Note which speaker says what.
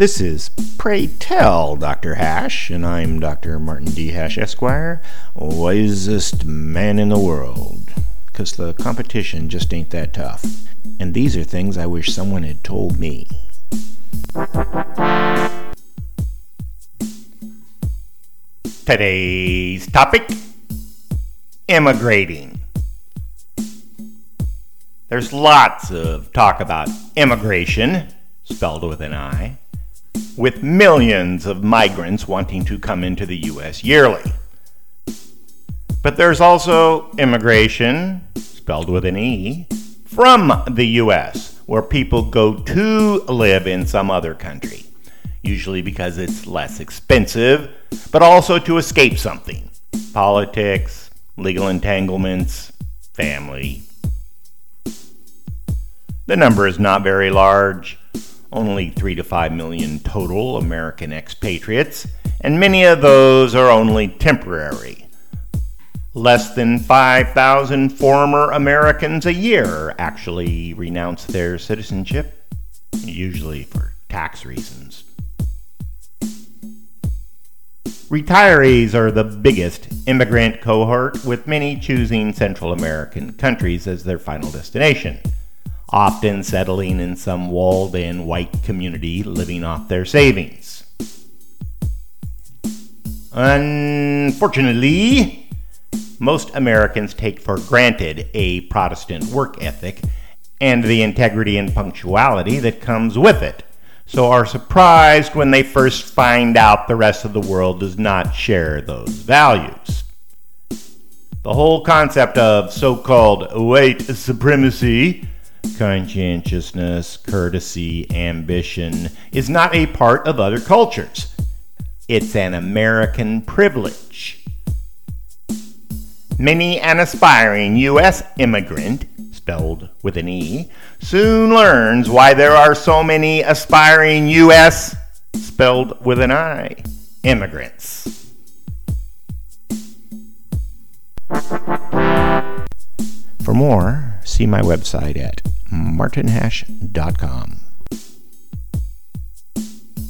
Speaker 1: This is Pray Tell Dr. Hash, and I'm Dr. Martin D. Hash, Esquire, wisest man in the world. Because the competition just ain't that tough. And these are things I wish someone had told me. Today's topic emigrating. There's lots of talk about immigration, spelled with an I, with millions of migrants wanting to come into the U.S. yearly. But there's also emigration, spelled with an E, from the U.S., where people go to live in some other country, usually because it's less expensive, but also to escape something politics, legal entanglements, family. The number is not very large, only 3 to 5 million total American expatriates, and many of those are only temporary. Less than 5,000 former Americans a year actually renounce their citizenship, usually for tax reasons. Retirees are the biggest immigrant cohort, with many choosing Central American countries as their final destination, often settling in some walled in white community living off their savings. Unfortunately, most Americans take for granted a Protestant work ethic and the integrity and punctuality that comes with it so are surprised when they first find out the rest of the world does not share those values. The whole concept of so called white supremacy, conscientiousness, courtesy, ambition, is not a part of other cultures. It's an American privilege. Many an aspiring U.S. emigrant spelled with an E, soon learns why there are so many aspiring U.S. spelled with an I immigrants. For more, see my website at martinhash.com.